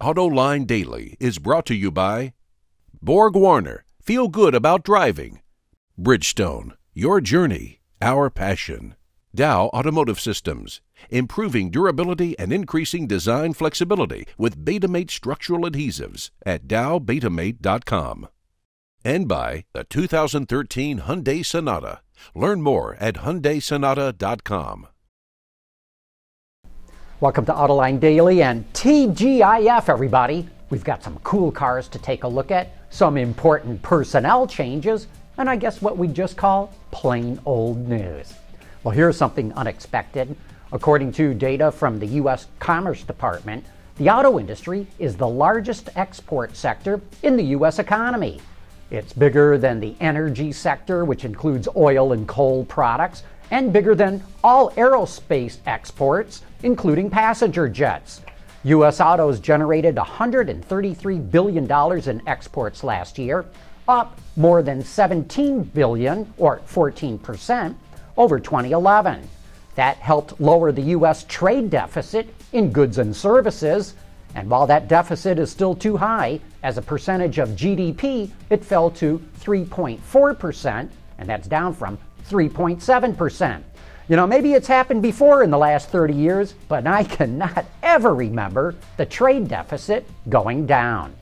AutoLine Daily is brought to you by Borg Warner. Feel good about driving. Bridgestone. Your journey, our passion. Dow Automotive Systems. Improving durability and increasing design flexibility with Betamate structural adhesives at dowbetamate.com. And by the 2013 Hyundai Sonata. Learn more at hyundaisonata.com. Welcome to Autoline Daily and TGIF, everybody. We've got some cool cars to take a look at, some important personnel changes, and I guess what we just call plain old news. Well, here's something unexpected. According to data from the U.S. Commerce Department, the auto industry is the largest export sector in the U.S. economy. It's bigger than the energy sector, which includes oil and coal products, and bigger than all aerospace exports, including passenger jets. U.S. autos generated $133 billion in exports last year, up more than 17 billion, or 14%, over 2011. That helped lower the U.S. trade deficit in goods and services. And while that deficit is still too high, as a percentage of GDP, it fell to 3.4%, and that's down from 3.7%. You know, maybe it's happened before in the last 30 years, but I cannot ever remember the trade deficit going down.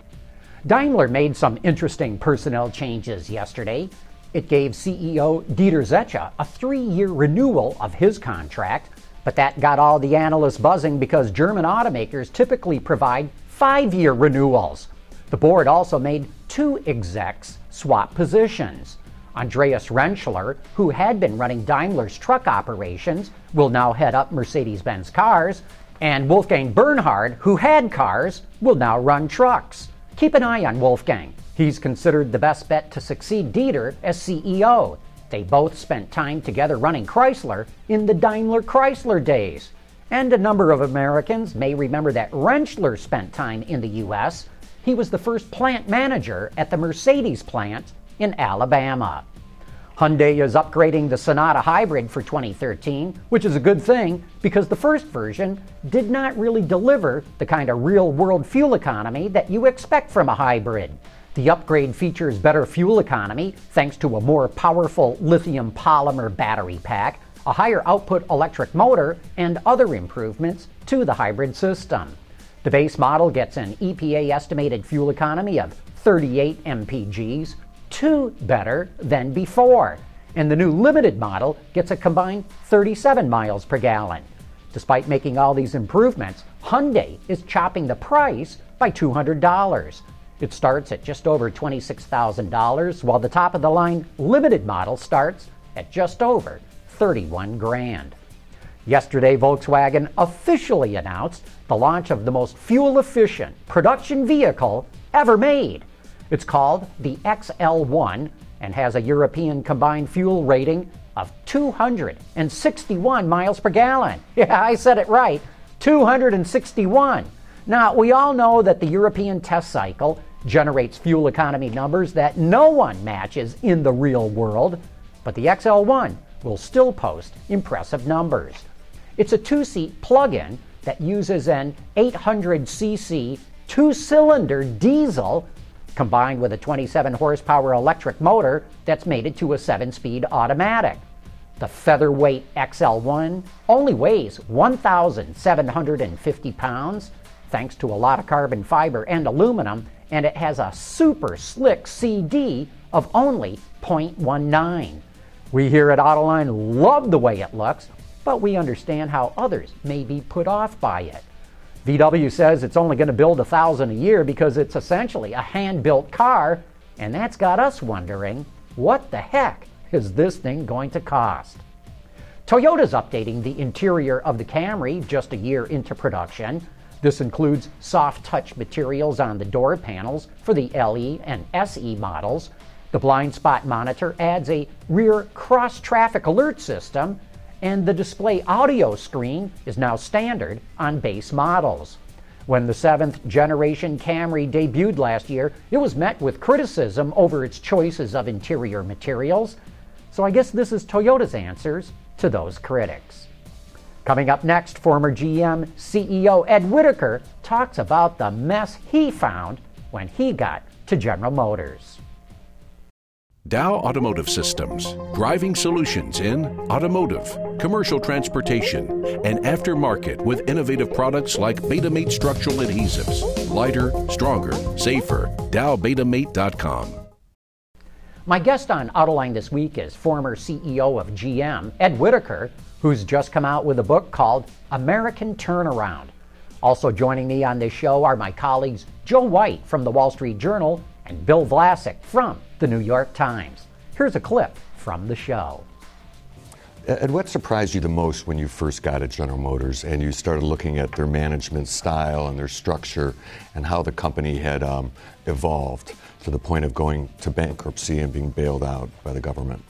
Daimler made some interesting personnel changes yesterday. It gave CEO Dieter Zetsche a three year renewal of his contract, but that got all the analysts buzzing because German automakers typically provide five year renewals. The board also made two execs swap positions. Andreas Rentschler, who had been running Daimler's truck operations, will now head up Mercedes Benz cars, and Wolfgang Bernhard, who had cars, will now run trucks. Keep an eye on Wolfgang. He's considered the best bet to succeed Dieter as CEO. They both spent time together running Chrysler in the Daimler Chrysler days. And a number of Americans may remember that Rentschler spent time in the U.S. He was the first plant manager at the Mercedes plant in Alabama. Hyundai is upgrading the Sonata Hybrid for 2013, which is a good thing because the first version did not really deliver the kind of real world fuel economy that you expect from a hybrid. The upgrade features better fuel economy thanks to a more powerful lithium polymer battery pack, a higher output electric motor, and other improvements to the hybrid system. The base model gets an EPA estimated fuel economy of 38 mpgs, two better than before. And the new limited model gets a combined 37 miles per gallon. Despite making all these improvements, Hyundai is chopping the price by $200. It starts at just over $26,000, while the top of the line limited model starts at just over 31 grand. Yesterday, Volkswagen officially announced the launch of the most fuel efficient production vehicle ever made. It's called the XL1 and has a European combined fuel rating of 261 miles per gallon. Yeah, I said it right 261. Now, we all know that the European test cycle generates fuel economy numbers that no one matches in the real world, but the XL1 will still post impressive numbers. It's a two seat plug in that uses an 800cc two cylinder diesel combined with a 27 horsepower electric motor that's mated to a 7 speed automatic. The featherweight XL1 only weighs 1,750 pounds, thanks to a lot of carbon fiber and aluminum, and it has a super slick CD of only 0.19. We here at Autoline love the way it looks, but we understand how others may be put off by it. VW says it's only going to build a thousand a year because it's essentially a hand-built car, and that's got us wondering, what the heck is this thing going to cost? Toyota's updating the interior of the Camry just a year into production. This includes soft touch materials on the door panels for the LE and SE models. The blind spot monitor adds a rear cross traffic alert system and the display audio screen is now standard on base models. When the seventh generation Camry debuted last year, it was met with criticism over its choices of interior materials. So I guess this is Toyota's answers to those critics. Coming up next, former GM CEO Ed Whitacre talks about the mess he found when he got to General Motors. Dow Automotive Systems, driving solutions in automotive, commercial transportation, and aftermarket with innovative products like Betamate structural adhesives. Lighter, stronger, safer. DowBetamate.com. My guest on Autoline this week is former CEO of GM, Ed Whitacre, who's just come out with a book called American Turnaround. Also joining me on this show are my colleagues Joe White from the Wall Street Journal and Bill Vlasic from the New York Times. Here's a clip from the show. And what surprised you the most when you first got at General Motors and you started looking at their management style and their structure and how the company had um, evolved to the point of going to bankruptcy and being bailed out by the government?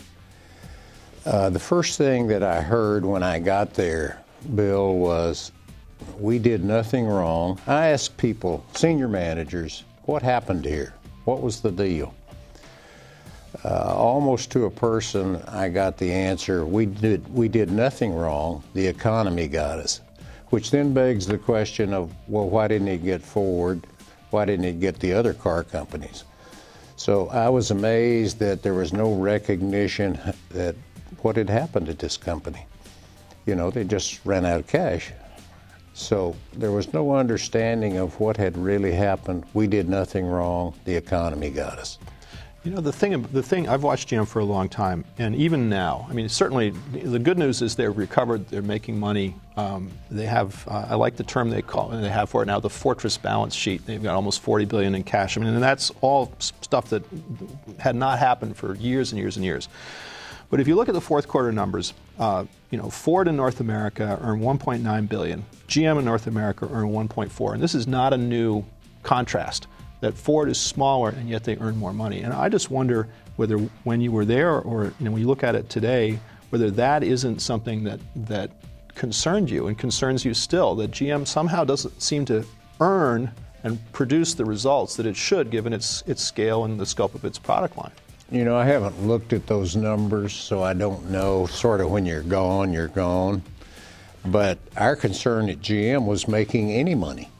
Uh, the first thing that I heard when I got there, Bill, was we did nothing wrong. I asked people, senior managers, what happened here? What was the deal? Uh, almost to a person, I got the answer: we did we did nothing wrong. The economy got us, which then begs the question of, well, why didn't he get Ford? Why didn't he get the other car companies? So I was amazed that there was no recognition that what had happened at this company. You know, they just ran out of cash. So there was no understanding of what had really happened. We did nothing wrong. The economy got us. You know, the thing, the thing, I've watched GM for a long time, and even now, I mean, certainly the good news is they've recovered, they're making money. Um, they have, uh, I like the term they call, they have for it now, the fortress balance sheet. They've got almost 40 billion in cash. I mean, and that's all stuff that had not happened for years and years and years. But if you look at the fourth quarter numbers, uh, you know, Ford in North America earned 1.9 billion, GM in North America earned 1.4, and this is not a new contrast that Ford is smaller and yet they earn more money. And I just wonder whether when you were there or you know, when you look at it today, whether that isn't something that, that concerned you and concerns you still, that GM somehow doesn't seem to earn and produce the results that it should given its, its scale and the scope of its product line. You know, I haven't looked at those numbers, so I don't know. Sort of when you're gone, you're gone. But our concern at GM was making any money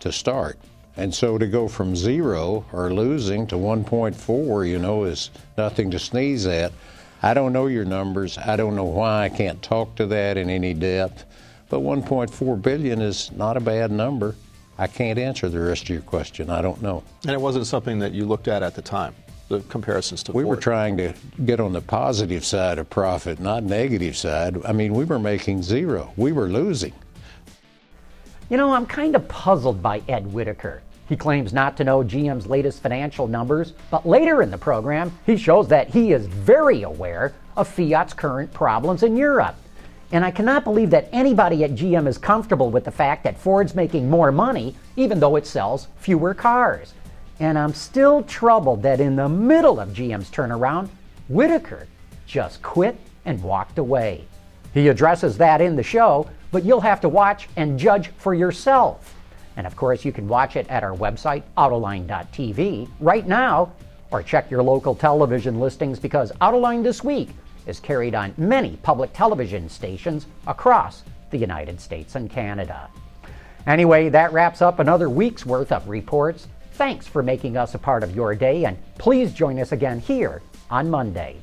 to start. And so to go from zero or losing to 1.4, you know, is nothing to sneeze at. I don't know your numbers. I don't know why I can't talk to that in any depth. But 1.4 billion is not a bad number. I can't answer the rest of your question. I don't know. And it wasn't something that you looked at at the time. The comparisons to we Ford. were trying to get on the positive side of profit, not negative side. I mean, we were making zero. We were losing. You know, I'm kind of puzzled by Ed Whitacre. He claims not to know GM's latest financial numbers, but later in the program, he shows that he is very aware of Fiat's current problems in Europe. And I cannot believe that anybody at GM is comfortable with the fact that Ford's making more money, even though it sells fewer cars. And I'm still troubled that in the middle of GM's turnaround, Whitacre just quit and walked away. He addresses that in the show, but you'll have to watch and judge for yourself. And of course, you can watch it at our website, Autoline.tv, right now, or check your local television listings because Autoline This Week is carried on many public television stations across the United States and Canada. Anyway, that wraps up another week's worth of reports. Thanks for making us a part of your day, and please join us again here on Monday.